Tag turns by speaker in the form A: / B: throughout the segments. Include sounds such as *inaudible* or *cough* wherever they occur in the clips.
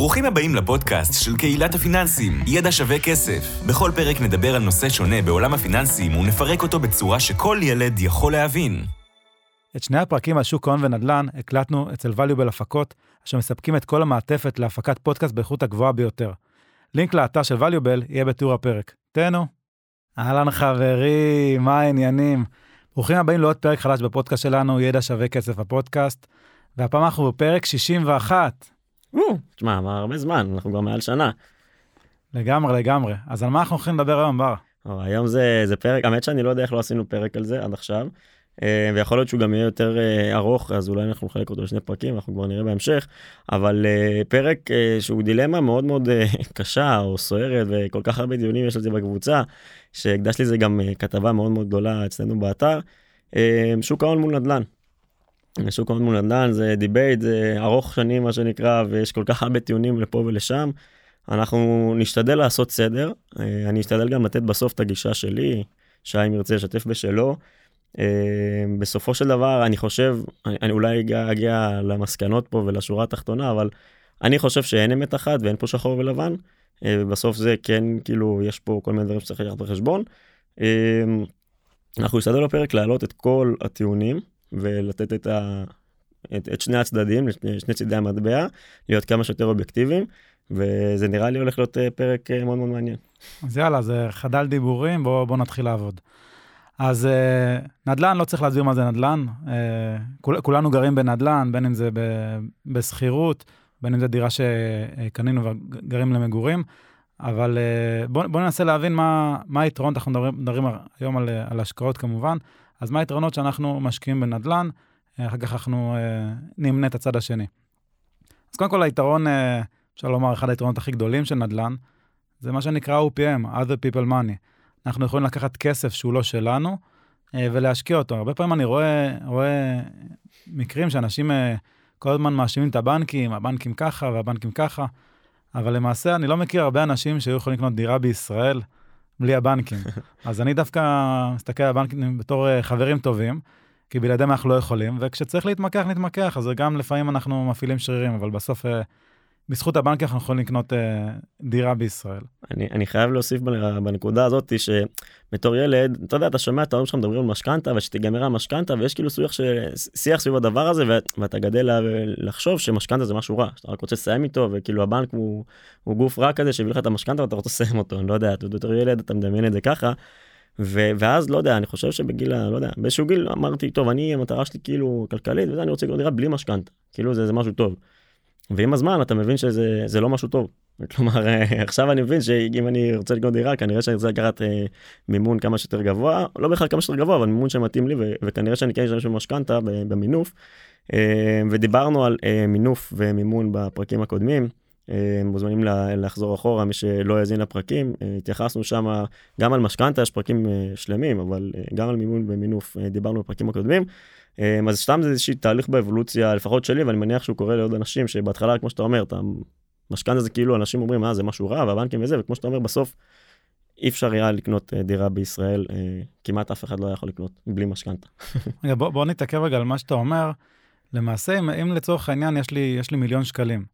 A: ברוכים הבאים לפודקאסט של קהילת הפיננסים, ידע שווה כסף. בכל פרק נדבר על נושא שונה בעולם הפיננסים ונפרק אותו בצורה שכל ילד יכול להבין.
B: את שני הפרקים על שוק ההון ונדל"ן הקלטנו אצל valuable הפקות, אשר מספקים את כל המעטפת להפקת פודקאסט באיכות הגבוהה ביותר. לינק לאתר של valuable יהיה בתיאור הפרק. תהנו. אהלן חברים, מה העניינים? ברוכים הבאים לעוד פרק חדש בפודקאסט שלנו, ידע שווה כסף הפודקאסט, והפעם אנחנו בפרק 61.
C: תשמע, עבר הרבה זמן, אנחנו כבר מעל שנה.
B: לגמרי, לגמרי. אז על מה אנחנו הולכים לדבר היום, בר?
C: אבל היום זה, זה פרק, האמת שאני לא יודע איך לא עשינו פרק על זה עד עכשיו, אה, ויכול להיות שהוא גם יהיה יותר אה, ארוך, אז אולי אנחנו נחלק אותו לשני פרקים, אנחנו כבר נראה בהמשך, אבל אה, פרק שהוא דילמה מאוד מאוד *laughs* קשה או סוערת, וכל כך הרבה דיונים יש על זה בקבוצה, שהקדש לזה גם כתבה מאוד מאוד גדולה אצלנו באתר, שוק ההון מול נדל"ן. שוק ההון מול נדל"ן זה debate, זה ארוך שנים מה שנקרא, ויש כל כך הרבה טיעונים לפה ולשם. אנחנו נשתדל לעשות סדר, אני אשתדל גם לתת בסוף את הגישה שלי, שי אם ירצה לשתף בשלו. בסופו של דבר אני חושב, אני אולי אגיע, אגיע למסקנות פה ולשורה התחתונה, אבל אני חושב שאין אמת אחת ואין פה שחור ולבן. בסוף זה כן, כאילו, יש פה כל מיני דברים שצריך לקחת בחשבון. אנחנו נשתדל בפרק להעלות את כל הטיעונים ולתת את, ה... את, את שני הצדדים, שני, שני צידי המטבע, להיות כמה שיותר אובייקטיביים, וזה נראה לי הולך להיות אה, פרק אה, מאוד מאוד מעניין.
B: אז יאללה, זה חדל דיבורים, בואו בוא נתחיל לעבוד. אז אה, נדל"ן, לא צריך להסביר מה זה נדל"ן. כול, כולנו גרים בנדל"ן, בין אם זה בשכירות, בין אם זה דירה שקנינו וגרים למגורים, אבל בואו בוא ננסה להבין מה, מה היתרון, אנחנו מדברים, מדברים היום על, על השקעות כמובן, אז מה היתרונות שאנחנו משקיעים בנדל"ן? אה, אחר כך אנחנו אה, נמנה את הצד השני. אז קודם כל היתרון, אה, אפשר לומר, אחד היתרונות הכי גדולים של נדל"ן, זה מה שנקרא OPM, other people money. אנחנו יכולים לקחת כסף שהוא לא שלנו ולהשקיע אותו. הרבה פעמים אני רואה, רואה מקרים שאנשים כל הזמן מאשימים את הבנקים, הבנקים ככה והבנקים ככה, אבל למעשה אני לא מכיר הרבה אנשים שהיו יכולים לקנות דירה בישראל בלי הבנקים. *laughs* אז אני דווקא מסתכל על הבנקים בתור אה, חברים טובים, כי בלעדיהם אנחנו לא יכולים, וכשצריך להתמקח, נתמקח, אז גם לפעמים אנחנו מפעילים שרירים, אבל בסוף, אה, בזכות הבנקים אנחנו יכולים לקנות אה, דירה בישראל.
C: אני, אני חייב להוסיף בנקודה הזאת, שבתור ילד, אתה יודע, אתה שומע את ההורים שלך מדברים על משכנתה, ושתיגמר המשכנתה, ויש כאילו שיח, ש... שיח סביב הדבר הזה, ואתה גדל לחשוב שמשכנתה זה משהו רע, שאתה רק רוצה לסיים איתו, וכאילו הבנק הוא, הוא גוף רע כזה שהביא לך את המשכנתה ואתה רוצה לסיים אותו, אני לא יודע, אתה בתור ילד אתה מדמיין את זה ככה. ו- ואז לא יודע אני חושב שבגיל לא יודע באיזשהו גיל אמרתי טוב אני המטרה שלי כאילו כלכלית וזה אני רוצה לקנות דירה בלי משכנתה כאילו זה, זה משהו טוב. ועם הזמן אתה מבין שזה לא משהו טוב. כלומר עכשיו אני מבין שאם אני רוצה לקנות דירה כנראה שאני רוצה לקחת אה, מימון כמה שיותר גבוה לא בכלל כמה שיותר גבוה אבל מימון שמתאים לי ו- וכנראה שאני כן אשתמש במשכנתה במינוף. אה, ודיברנו על אה, מינוף ומימון בפרקים הקודמים. אה, מוזמנים לחזור אחורה מי שלא יאזין לפרקים אה, התייחסנו שם גם על משכנתה יש פרקים אה, שלמים אבל גם על מימון ומינוף דיברנו בפרקים הקודמים. אז סתם זה איזשהו תהליך באבולוציה לפחות שלי ואני מניח שהוא קורה לעוד אנשים שבהתחלה כמו שאתה אומר אתה משכנתה זה כאילו אנשים אומרים מה זה משהו רע והבנקים וזה וכמו שאתה אומר בסוף אי אפשר היה לקנות דירה בישראל כמעט אף אחד לא יכול לקנות בלי משכנתה. *laughs*
B: בוא, בוא נתעכב רגע על מה שאתה אומר. למעשה אם, אם לצורך העניין יש לי יש לי מיליון שקלים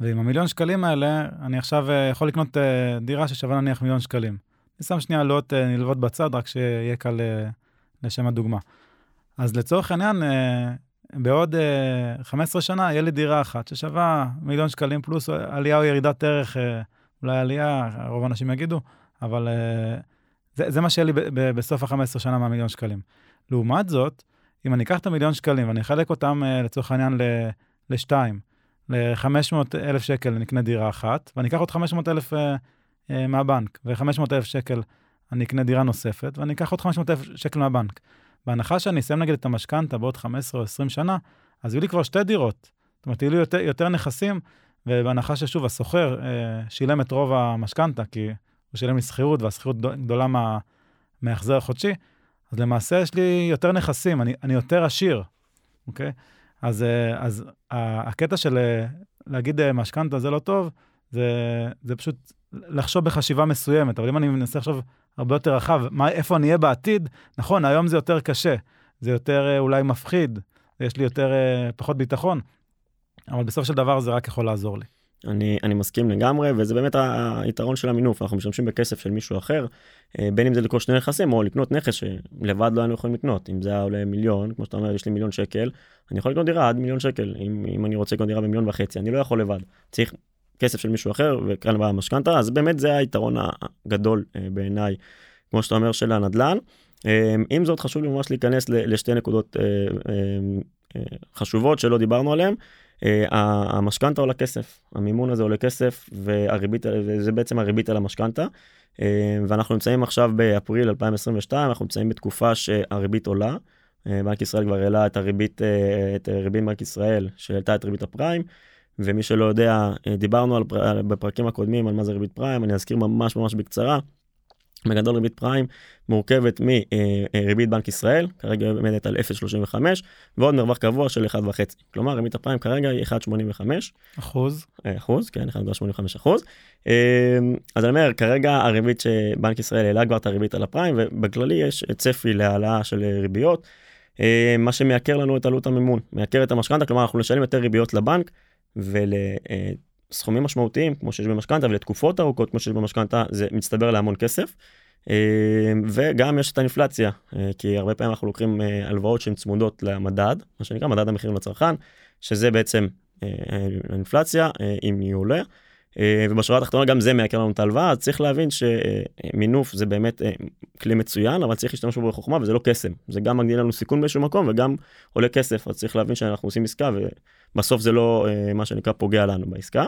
B: ועם המיליון שקלים האלה, אני עכשיו אה, יכול לקנות אה, דירה ששווה נניח מיליון שקלים. אני שם שנייה עלויות אה, נלוות בצד, רק שיהיה קל לשם הדוגמה. אז לצורך העניין, בעוד 15 שנה יהיה לי דירה אחת ששווה מיליון שקלים פלוס עלייה או ירידת ערך, אולי עלייה, רוב האנשים יגידו, אבל זה, זה מה שיהיה לי בסוף ה-15 שנה מהמיליון שקלים. לעומת זאת, אם אני אקח את המיליון שקלים ואני אחלק אותם לצורך העניין לשתיים, ל-500 אלף שקל נקנה דירה אחת, ואני אקח עוד 500 אלף uh, uh, מהבנק, ו-500 אלף שקל אני אקנה דירה נוספת, ואני אקח עוד 500 אלף שקל מהבנק. בהנחה שאני אסיים נגיד את המשכנתה בעוד 15 או 20 שנה, אז יהיו לי כבר שתי דירות. זאת אומרת, יהיו לי יותר, יותר נכסים, ובהנחה ששוב, הסוחר uh, שילם את רוב המשכנתה, כי הוא שילם לי שכירות, והשכירות גדולה מה, מההחזר החודשי, אז למעשה יש לי יותר נכסים, אני, אני יותר עשיר, אוקיי? Okay? אז, אה, אז הקטע של אה, להגיד אה, משכנתה זה לא טוב, זה, זה פשוט לחשוב בחשיבה מסוימת, אבל אם אני מנסה לחשוב הרבה יותר רחב, מה, איפה אני אהיה בעתיד, נכון, היום זה יותר קשה, זה יותר אולי מפחיד, יש לי יותר, פחות ביטחון, אבל בסופו של דבר זה רק יכול לעזור לי.
C: אני, אני מסכים לגמרי וזה באמת היתרון של המינוף אנחנו משתמשים בכסף של מישהו אחר אה, בין אם זה לקרוא שני נכסים או לקנות נכס שלבד לא היינו יכולים לקנות אם זה היה עולה מיליון כמו שאתה אומר יש לי מיליון שקל אני יכול לקנות דירה עד מיליון שקל אם, אם אני רוצה לקנות דירה במיליון וחצי אני לא יכול לבד צריך כסף של מישהו אחר וכאן באה המשכנתה אז באמת זה היתרון הגדול אה, בעיניי כמו שאתה אומר של הנדל"ן. אה, עם זאת חשוב לי ממש להיכנס לשתי נקודות חשובות שלא דיברנו עליהן. המשכנתה עולה כסף המימון הזה עולה כסף והריבית זה בעצם הריבית על המשכנתה ואנחנו נמצאים עכשיו באפריל 2022 אנחנו נמצאים בתקופה שהריבית עולה. בנק ישראל כבר העלה את הריבית את ריבית בנק ישראל שהעלתה את ריבית הפריים ומי שלא יודע דיברנו על בפרקים הקודמים על מה זה ריבית פריים אני אזכיר ממש ממש בקצרה. בגדול ריבית פריים מורכבת מריבית בנק ישראל, כרגע עומדת על 0.35 ועוד מרווח קבוע של 1.5. כלומר ריבית הפריים כרגע היא 1.85.
B: אחוז.
C: אה, אחוז, כן, 1.85 אחוז. אה, אז אני אומר, כרגע הריבית שבנק ישראל העלה כבר את הריבית על הפריים ובכללי יש צפי להעלאה של ריביות. אה, מה שמייקר לנו את עלות המימון, מייקר את המשכנתה, כלומר אנחנו נשלם יותר ריביות לבנק ול... סכומים משמעותיים כמו שיש במשכנתה ולתקופות ארוכות כמו שיש במשכנתה זה מצטבר להמון כסף. אה, וגם יש את האינפלציה אה, כי הרבה פעמים אנחנו לוקחים אה, הלוואות שהן צמודות למדד מה שנקרא מדד המחירים לצרכן שזה בעצם האינפלציה אם היא עולה. ובשורה התחתונה גם זה מייקר לנו את ההלוואה אז צריך להבין שמינוף זה באמת כלי מצוין אבל צריך להשתמש בו בחוכמה וזה לא קסם זה גם מגדיל לנו סיכון באיזשהו מקום וגם עולה כסף אז צריך להבין שאנחנו עושים עסקה בסוף זה לא אה, מה שנקרא פוגע לנו בעסקה.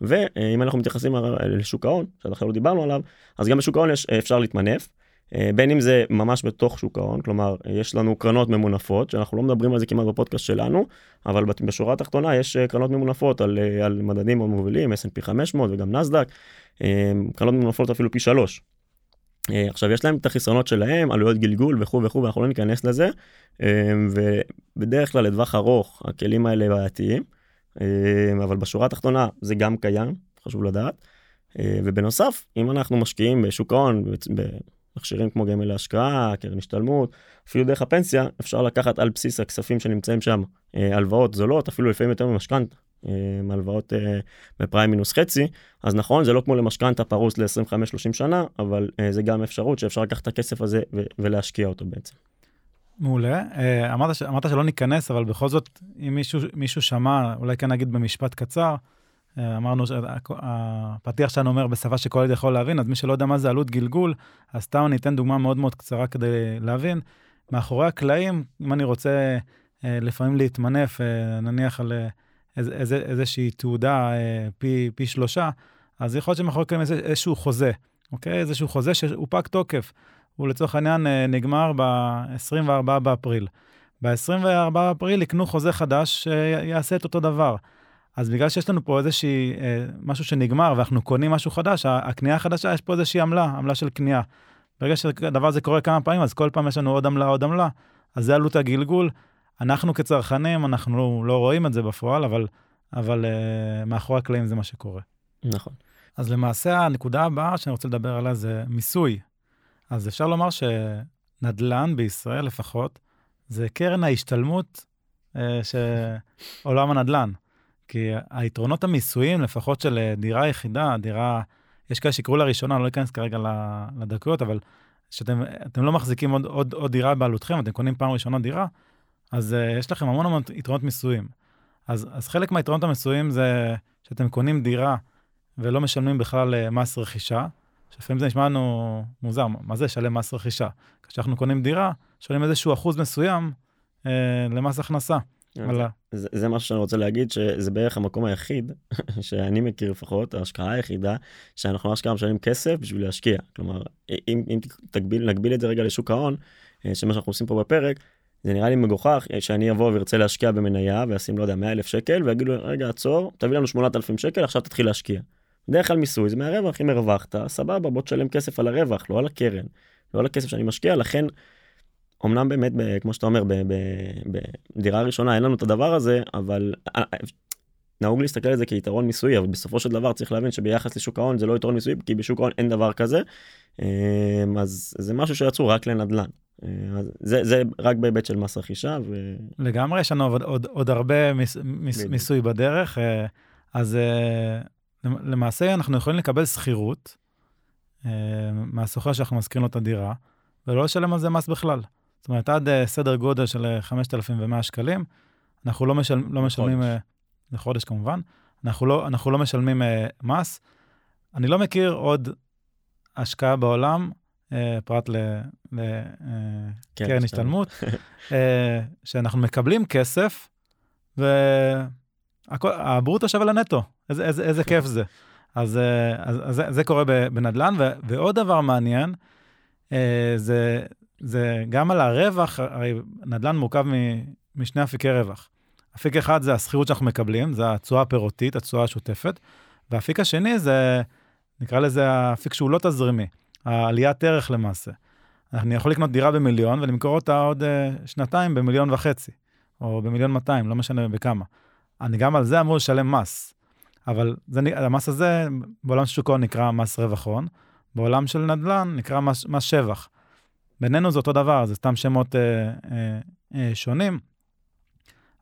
C: ואם אנחנו מתייחסים לשוק ההון, שעד עכשיו לא דיברנו עליו, אז גם בשוק ההון אפשר להתמנף. אה, בין אם זה ממש בתוך שוק ההון, כלומר יש לנו קרנות ממונפות, שאנחנו לא מדברים על זה כמעט בפודקאסט שלנו, אבל בשורה התחתונה יש אה, קרנות ממונפות על, על מדדים מאוד מובילים, S&P 500 וגם נסדק, קרנות ממונפות אפילו פי שלוש. עכשיו יש להם את החסרונות שלהם, עלויות גלגול וכו' וכו', ואנחנו לא ניכנס לזה, ובדרך כלל לטווח ארוך הכלים האלה בעייתיים, אבל בשורה התחתונה זה גם קיים, חשוב לדעת. ובנוסף, אם אנחנו משקיעים בשוק ההון, במכשירים כמו גמל להשקעה, קרן השתלמות, אפילו דרך הפנסיה, אפשר לקחת על בסיס הכספים שנמצאים שם הלוואות זולות, אפילו לפעמים יותר ממשכנתה. הלוואות בפריים מינוס חצי אז נכון זה לא כמו למשכנתה פרוס ל-25-30 שנה אבל זה גם אפשרות שאפשר לקחת את הכסף הזה ולהשקיע אותו בעצם.
B: מעולה. אה, אמרת, ש... אמרת שלא ניכנס, אבל בכל זאת, אם מישהו, מישהו שמע, אולי כן נגיד במשפט קצר, אה, אמרנו שהפתיח שלנו אומר בשפה שכל ילד יכול להבין, אז מי שלא יודע מה זה עלות גלגול, אז סתם אני אתן דוגמה מאוד מאוד קצרה כדי להבין. מאחורי הקלעים, אם אני רוצה אה, לפעמים להתמנף, נניח על איז, איז, איזושהי תעודה פי, פי שלושה, אז יכול להיות שמאחורי הקלעים איזשהו חוזה, אוקיי? איזשהו חוזה שהוא פג תוקף. הוא לצורך העניין אה, נגמר ב-24 באפריל. ב-24 באפריל יקנו חוזה חדש שיעשה את אותו דבר. אז בגלל שיש לנו פה איזושהי, אה, משהו שנגמר ואנחנו קונים משהו חדש, הקנייה החדשה, יש פה איזושהי עמלה, עמלה של קנייה. ברגע שהדבר הזה קורה כמה פעמים, אז כל פעם יש לנו עוד עמלה, עוד עמלה. אז זה עלות הגלגול. אנחנו כצרכנים, אנחנו לא, לא רואים את זה בפועל, אבל, אבל uh, מאחורי הקלעים זה מה שקורה.
C: נכון.
B: אז למעשה הנקודה הבאה שאני רוצה לדבר עליה זה מיסוי. אז אפשר לומר שנדל"ן בישראל לפחות, זה קרן ההשתלמות אה, של עולם הנדל"ן. כי היתרונות המיסויים, לפחות של אה, דירה יחידה, דירה, יש כאלה שיקראו לה ראשונה, אני לא אכנס כרגע לדקויות, אבל שאתם לא מחזיקים עוד, עוד, עוד דירה בעלותכם, אתם קונים פעם ראשונה דירה, אז uh, יש לכם המון המון יתרונות מיסויים. אז, אז חלק מהיתרונות המיסויים זה שאתם קונים דירה ולא משלמים בכלל מס רכישה, שלפעמים זה נשמע לנו מוזר, מה זה לשלם מס רכישה? כשאנחנו קונים דירה, שואלים איזשהו אחוז מסוים אה, למס הכנסה.
C: זה, זה, זה משהו שאני רוצה להגיד שזה בערך המקום היחיד *laughs* שאני מכיר לפחות ההשקעה היחידה שאנחנו אשכרה משלמים כסף בשביל להשקיע כלומר אם, אם תגביל נגביל את זה רגע לשוק ההון אה, שמה שאנחנו עושים פה בפרק זה נראה לי מגוחך שאני אבוא וארצה להשקיע במניה ואשים לא יודע 100 אלף שקל ויגידו רגע עצור תביא לנו 8,000 שקל עכשיו תתחיל להשקיע. בדרך כלל מיסוי זה מהרווח, אם הרווחת, סבבה, בוא תשלם כסף על הרווח, לא על הקרן, לא על הכסף שאני משקיע, לכן, אמנם באמת, ב, כמו שאתה אומר, בדירה ראשונה אין לנו את הדבר הזה, אבל אה, אה, נהוג להסתכל על זה כיתרון מיסוי, אבל בסופו של דבר צריך להבין שביחס לשוק ההון זה לא יתרון מיסוי, כי בשוק ההון אין דבר כזה, אה, אז זה משהו שיצאו רק לנדל"ן. זה, זה רק בהיבט של מס רכישה. ו...
B: לגמרי, יש לנו עוד, עוד, עוד הרבה מיס, מיס, מיסוי בדרך. אז אה, למעשה אנחנו יכולים לקבל שכירות אה, מהשוכר שאנחנו משכירים לו את הדירה, ולא לשלם על זה מס בכלל. זאת אומרת, עד אה, סדר גודל של 5,100 שקלים, אנחנו לא, משל, לא משלמים, לחודש כמובן, אנחנו לא, אנחנו לא משלמים מס. אני לא מכיר עוד השקעה בעולם, פרט לקרן כן, השתלמות, *laughs* שאנחנו מקבלים כסף, והברוטו שווה לנטו. איזה, איזה, איזה כיף זה. אז, אה, אז, אז זה, זה קורה בנדל"ן, ו, ועוד דבר מעניין, אה, זה, זה גם על הרווח, הרי נדל"ן מורכב מ, משני אפיקי רווח. אפיק אחד זה השכירות שאנחנו מקבלים, זה התשואה הפירותית, התשואה השוטפת, והאפיק השני זה, נקרא לזה האפיק שהוא לא תזרימי, העליית ערך למעשה. אני יכול לקנות דירה במיליון ולמכור אותה עוד uh, שנתיים במיליון וחצי, או במיליון 200, לא משנה בכמה. אני גם על זה אמור לשלם מס. אבל זה, המס הזה, בעולם של שוק ההון נקרא מס רווח הון, בעולם של נדל"ן נקרא מס, מס שבח. בינינו זה אותו דבר, זה סתם שמות אה, אה, אה, שונים.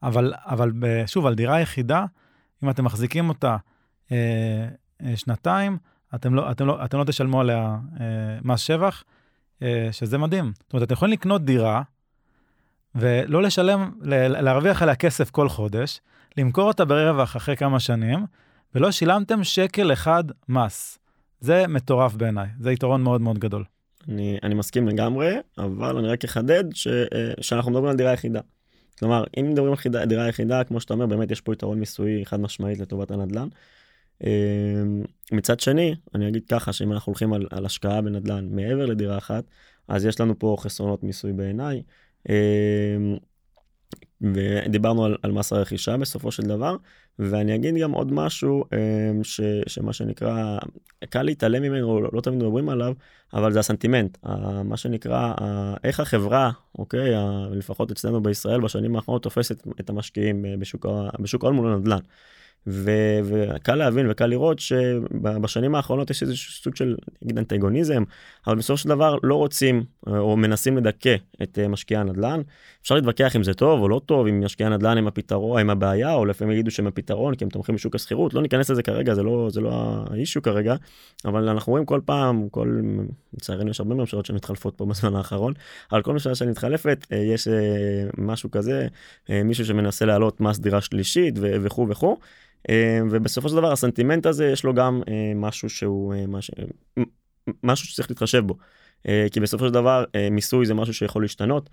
B: אבל, אבל שוב, על דירה יחידה, אם אתם מחזיקים אותה אה, אה, שנתיים, אתם לא, אתם, לא, אתם לא תשלמו עליה אה, מס שבח, אה, שזה מדהים. זאת אומרת, אתם יכולים לקנות דירה ולא לשלם, להרוויח עליה כסף כל חודש, למכור אותה ברווח אחרי כמה שנים, ולא שילמתם שקל אחד מס. זה מטורף בעיניי, זה יתרון מאוד מאוד גדול.
C: אני, אני מסכים לגמרי, אבל אני רק אחדד ש, אה, שאנחנו מדברים על דירה יחידה. כלומר, אם מדברים על דירה יחידה, כמו שאתה אומר, באמת יש פה יתרון מיסויי חד משמעית לטובת הנדל"ן. אה, מצד שני, אני אגיד ככה, שאם אנחנו הולכים על, על השקעה בנדל"ן מעבר לדירה אחת, אז יש לנו פה חסרונות מיסוי בעיניי. ודיברנו על, על מס הרכישה בסופו של דבר, ואני אגיד גם עוד משהו אמ, ש, שמה שנקרא, קל להתעלם ממנו, לא, לא תמיד מדברים עליו, אבל זה הסנטימנט, מה שנקרא, איך החברה, אוקיי, לפחות אצלנו בישראל בשנים האחרונות תופסת את המשקיעים אה, בשוק ההון מול הנדל"ן. ו- וקל להבין וקל לראות שבשנים האחרונות יש איזשהו סוג של נגיד אנטגוניזם אבל בסופו של דבר לא רוצים אה, או מנסים לדכא את אה, משקיעי הנדל"ן. אפשר להתווכח אם זה טוב או לא טוב אם משקיעי הנדל"ן הם הפתרון הם הבעיה או לפעמים יגידו שהם הפתרון כי הם תומכים בשוק השכירות לא ניכנס לזה כרגע זה לא זה לא האישו כרגע אבל אנחנו רואים כל פעם כל לצערנו יש הרבה ממשלות שמתחלפות פה בזמן האחרון אבל כל ממשלה שמתחלפת אה, יש משהו כזה מישהו שמנסה להעלות מס דירה שלישית וכו' וכו'. אה, ובסופו של דבר הסנטימנט הזה יש לו גם אה, משהו שהוא אה, משהו, משהו שצריך להתחשב בו. כי בסופו של דבר מיסוי זה משהו שיכול להשתנות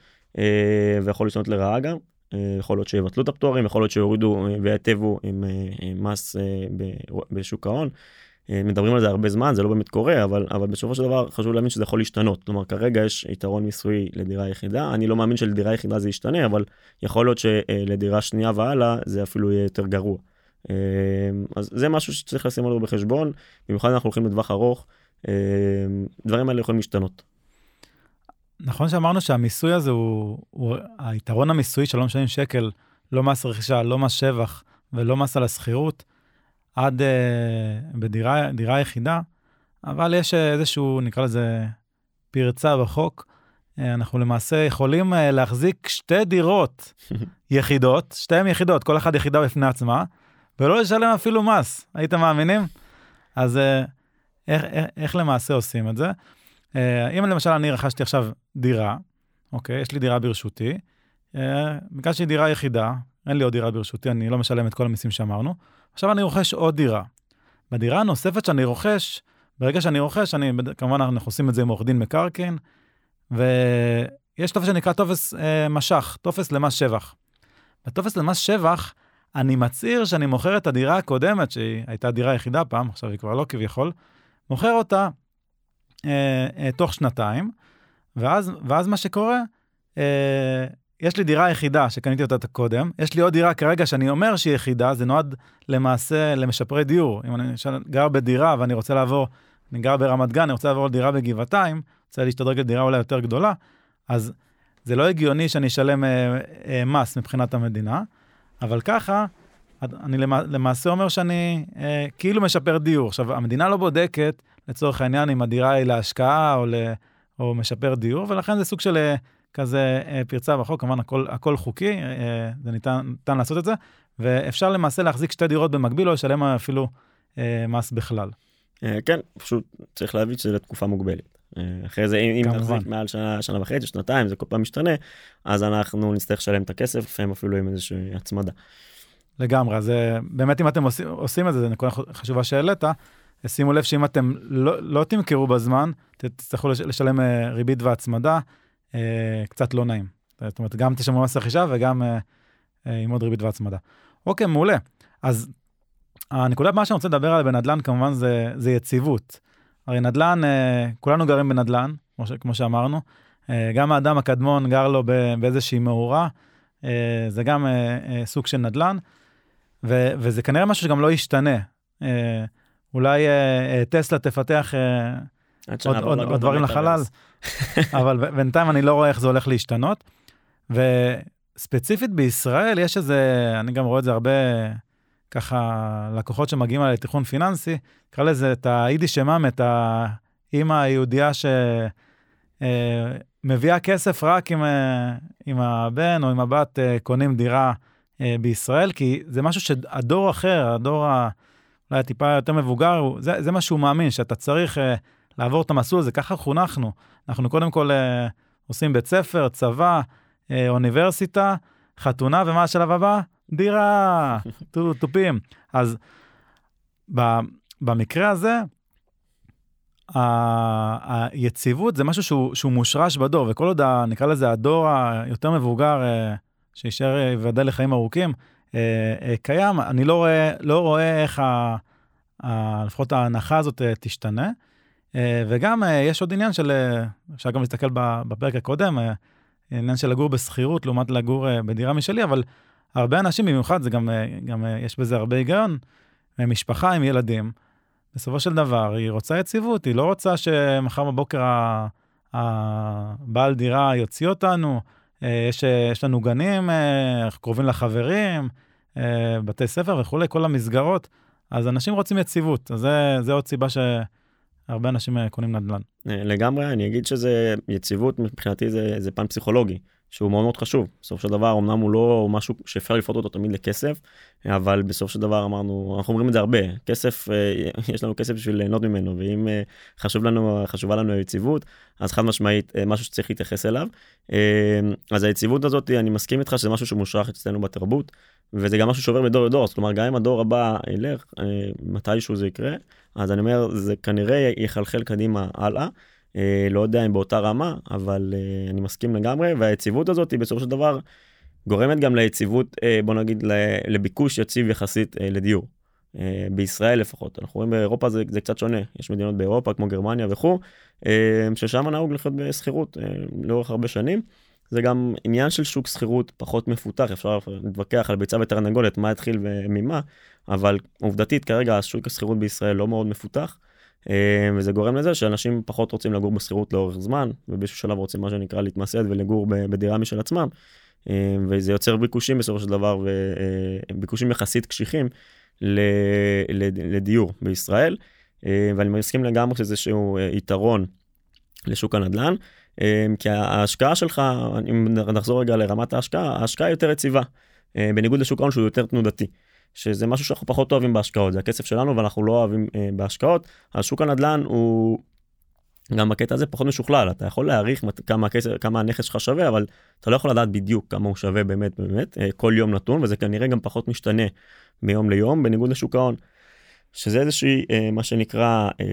C: ויכול להשתנות לרעה גם. יכול להיות שיבטלו את הפטורים, יכול להיות שיורידו ויטבו עם מס בשוק ההון. מדברים על זה הרבה זמן, זה לא באמת קורה, אבל, אבל בסופו של דבר חשוב להבין שזה יכול להשתנות. כלומר, כרגע יש יתרון מיסוי לדירה יחידה, אני לא מאמין שלדירה יחידה זה ישתנה, אבל יכול להיות שלדירה שנייה והלאה זה אפילו יהיה יותר גרוע. אמ, אז זה משהו שצריך לשים אותו בחשבון, במיוחד אנחנו הולכים לטווח ארוך, אמ, דברים האלה יכולים להשתנות.
B: נכון שאמרנו שהמיסוי הזה הוא, הוא היתרון המיסוי שלא משלמים שקל, לא מס רכישה, לא מס שבח ולא מס על השכירות, עד uh, בדירה יחידה, אבל יש איזשהו, נקרא לזה, פרצה בחוק. Uh, אנחנו למעשה יכולים להחזיק שתי דירות *laughs* יחידות, שתיהן יחידות, כל אחת יחידה בפני עצמה, ולא לשלם אפילו מס. הייתם מאמינים? אז אה, איך, איך, איך למעשה עושים את זה? אה, אם למשל אני רכשתי עכשיו דירה, אוקיי, יש לי דירה ברשותי, אה, ביקשתי דירה יחידה, אין לי עוד דירה ברשותי, אני לא משלם את כל המיסים שאמרנו, עכשיו אני רוכש עוד דירה. בדירה הנוספת שאני רוכש, ברגע שאני רוכש, אני, כמובן אנחנו עושים את זה עם עורך דין מקרקעין, ויש טופס שנקרא טופס אה, משך, טופס למס שבח. בטופס למס שבח, אני מצהיר שאני מוכר את הדירה הקודמת, שהיא הייתה דירה יחידה פעם, עכשיו היא כבר לא כביכול, מוכר אותה אה, אה, תוך שנתיים, ואז, ואז מה שקורה, אה, יש לי דירה יחידה שקניתי אותה קודם, יש לי עוד דירה כרגע שאני אומר שהיא יחידה, זה נועד למעשה למשפרי דיור. אם אני גר בדירה ואני רוצה לעבור, אני גר ברמת גן, אני רוצה לעבור לדירה בגבעתיים, רוצה להשתדרג לדירה אולי יותר גדולה, אז זה לא הגיוני שאני אשלם אה, אה, מס מבחינת המדינה. אבל ככה, אני למעשה אומר שאני אה, כאילו משפר דיור. עכשיו, המדינה לא בודקת, לצורך העניין, אם הדירה היא להשקעה או, ל, או משפר דיור, ולכן זה סוג של אה, כזה אה, פרצה בחוק, כמובן הכל, הכל חוקי, אה, זה ניתן, ניתן לעשות את זה, ואפשר למעשה להחזיק שתי דירות במקביל או לשלם אפילו אה, מס בכלל.
C: אה, כן, פשוט צריך להבין שזה לתקופה מוגבלת. אה, אחרי זה, אם. נחזיק מעל שנה, שנה וחצי, שנתיים, זה כל פעם משתנה, אז אנחנו נצטרך לשלם את הכסף, לפעמים אפילו עם איזושהי הצמדה.
B: לגמרי, אז אה, באמת אם אתם עושים, עושים את זה, זו נקודה חשובה שהעלית, שימו לב שאם אתם לא, לא תמכרו בזמן, תצטרכו לש- לשלם אה, ריבית והצמדה, קצת לא נעים. זאת אומרת, גם תשלמו מס רכישה וגם עם עוד ריבית והצמדה. אוקיי, מעולה. אז הנקודה הבאה שאני רוצה לדבר עליה בנדל"ן, כמובן, זה, זה יציבות. הרי נדל"ן, אה, כולנו גרים בנדל"ן, כמו, ש, כמו שאמרנו. אה, גם האדם הקדמון גר לו באיזושהי מאורה, אה, זה גם סוג של נדל"ן, ו, וזה כנראה משהו שגם לא ישתנה. אולי טסלה תפתח עוד, עוד, עוד דברים לחלל. *laughs* אבל בינתיים אני לא רואה איך זה הולך להשתנות. וספציפית בישראל יש איזה, אני גם רואה את זה הרבה, ככה, לקוחות שמגיעים אליי לתיכון פיננסי, נקרא לזה את היידיש שמם, את האימא היהודייה שמביאה כסף רק אם, אה, אם הבן או אם הבת אה, קונים דירה אה, בישראל, כי זה משהו שהדור אחר, הדור ה... אולי הטיפה יותר מבוגר, זה, זה מה שהוא מאמין, שאתה צריך אה, לעבור את המסלול הזה, ככה חונכנו. אנחנו קודם כל אה, עושים בית ספר, צבא, אה, אוניברסיטה, חתונה, ומה השלב הבא? דירה, תופים. אז במקרה הזה, היציבות זה משהו שהוא, שהוא מושרש בדור, וכל עוד, נקרא לזה, הדור היותר מבוגר, אה, שישאר, אה, ייבדל לחיים ארוכים, אה, קיים, אני לא רואה, לא רואה איך ה, ה, לפחות ההנחה הזאת תשתנה. וגם יש עוד עניין של, אפשר גם להסתכל בפרק הקודם, עניין של לגור בשכירות לעומת לגור בדירה משלי, אבל הרבה אנשים, במיוחד, זה גם, אה, גם אה, יש בזה הרבה היגיון, אה, משפחה עם ילדים, בסופו של דבר היא רוצה יציבות, היא לא רוצה שמחר בבוקר הבעל דירה יוציא אותנו, יש, יש לנו גנים, קרובים לחברים, בתי ספר וכולי, כל המסגרות, אז אנשים רוצים יציבות, אז זה, זה עוד סיבה שהרבה אנשים קונים נדל"ן.
C: לגמרי, אני אגיד שזה יציבות, מבחינתי זה, זה פן פסיכולוגי, שהוא מאוד מאוד חשוב. בסופו של דבר, אמנם הוא לא משהו שאפשר לפרוט אותו תמיד לכסף, אבל בסופו של דבר אמרנו, אנחנו אומרים את זה הרבה, כסף, אה, יש לנו כסף בשביל ליהנות ממנו, ואם אה, חשוב לנו, חשובה לנו היציבות, אז חד משמעית אה, משהו שצריך להתייחס אליו. אז היציבות הזאת, אני מסכים איתך שזה משהו שמושרח אצלנו בתרבות, וזה גם משהו שעובר מדור לדור, זאת אומרת, גם אם הדור הבא ילך, מתישהו זה יקרה, אז אני אומר, זה כנראה יחלחל קדימה הלאה. אה, לא יודע אם באותה רמה, אבל אה, אני מסכים לגמרי, והיציבות הזאת היא בסופו של דבר גורמת גם ליציבות, אה, בוא נגיד, לביקוש יציב יחסית לדיור. בישראל לפחות, אנחנו רואים באירופה זה, זה קצת שונה, יש מדינות באירופה כמו גרמניה וכו', ששם נהוג לחיות בשכירות לאורך הרבה שנים. זה גם עניין של שוק שכירות פחות מפותח, אפשר להתווכח על ביצה ותרנגולת, מה התחיל וממה, אבל עובדתית כרגע השוק השכירות בישראל לא מאוד מפותח. אה, וזה גורם לזה שאנשים פחות רוצים לגור בשכירות לאורך זמן, ובאיזשהו שלב רוצים מה שנקרא להתמסד ולגור בדירה משל עצמם. אה, וזה יוצר ביקושים בסופו של דבר, וביקושים יחסית קשיחים לדיור בישראל. אה, ואני מסכים לגמרי שזה איזשהו אה, יתרון לשוק הנדל"ן, אה, כי ההשקעה שלך, אם נחזור רגע לרמת ההשקעה, ההשקעה יותר יציבה, אה, בניגוד לשוק ההון שהוא יותר תנודתי. שזה משהו שאנחנו פחות אוהבים בהשקעות, זה הכסף שלנו ואנחנו לא אוהבים אה, בהשקעות, אז שוק הנדל"ן הוא גם בקטע הזה פחות משוכלל, אתה יכול להעריך כמה הכסף, כמה הנכס שלך שווה, אבל אתה לא יכול לדעת בדיוק כמה הוא שווה באמת באמת, אה, כל יום נתון, וזה כנראה גם פחות משתנה מיום ליום, בניגוד לשוק ההון, שזה איזושהי, אה, מה שנקרא, אה,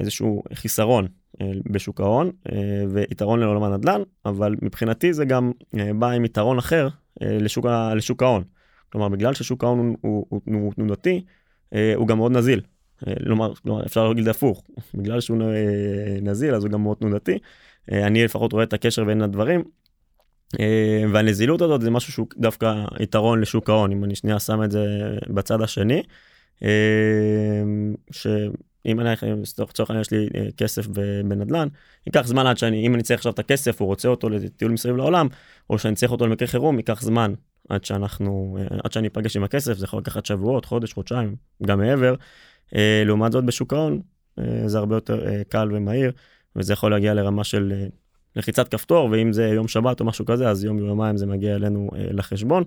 C: איזשהו חיסרון אה, בשוק ההון, אה, ויתרון לעולם הנדל"ן, אבל מבחינתי זה גם אה, בא עם יתרון אחר אה, לשוק, לשוק ההון. כלומר, בגלל ששוק ההון הוא, תנודתי, אה, הוא גם מאוד נזיל. אה, כלומר, כלומר, אפשר להגיד הפוך, *laughs* בגלל שהוא אה, נזיל אז הוא גם מאוד תנודתי. אה, אני לפחות רואה את הקשר בין הדברים. אה, והנזילות הזאת זה משהו שהוא דווקא יתרון לשוק ההון, אם אני שנייה שם את זה בצד השני. אה, שאם אני, לצורך העניין יש לי אה, כסף בנדל"ן, ייקח זמן עד שאני, אם אני צריך עכשיו את הכסף, הוא רוצה אותו לטיול מסביב לעולם, או שאני צריך אותו למקרה חירום, ייקח זמן עד שאנחנו, אה, עד שאני אפגש עם הכסף, זה יכול לקחת שבועות, חודש, חודשיים, גם מעבר. אה, לעומת זאת בשוק ההון, אה, זה הרבה יותר קל ומהיר, וזה יכול להגיע לרמה של לחיצת כפתור, ואם זה יום שבת או משהו כזה, אז יום יומיים זה מגיע אלינו לחשבון.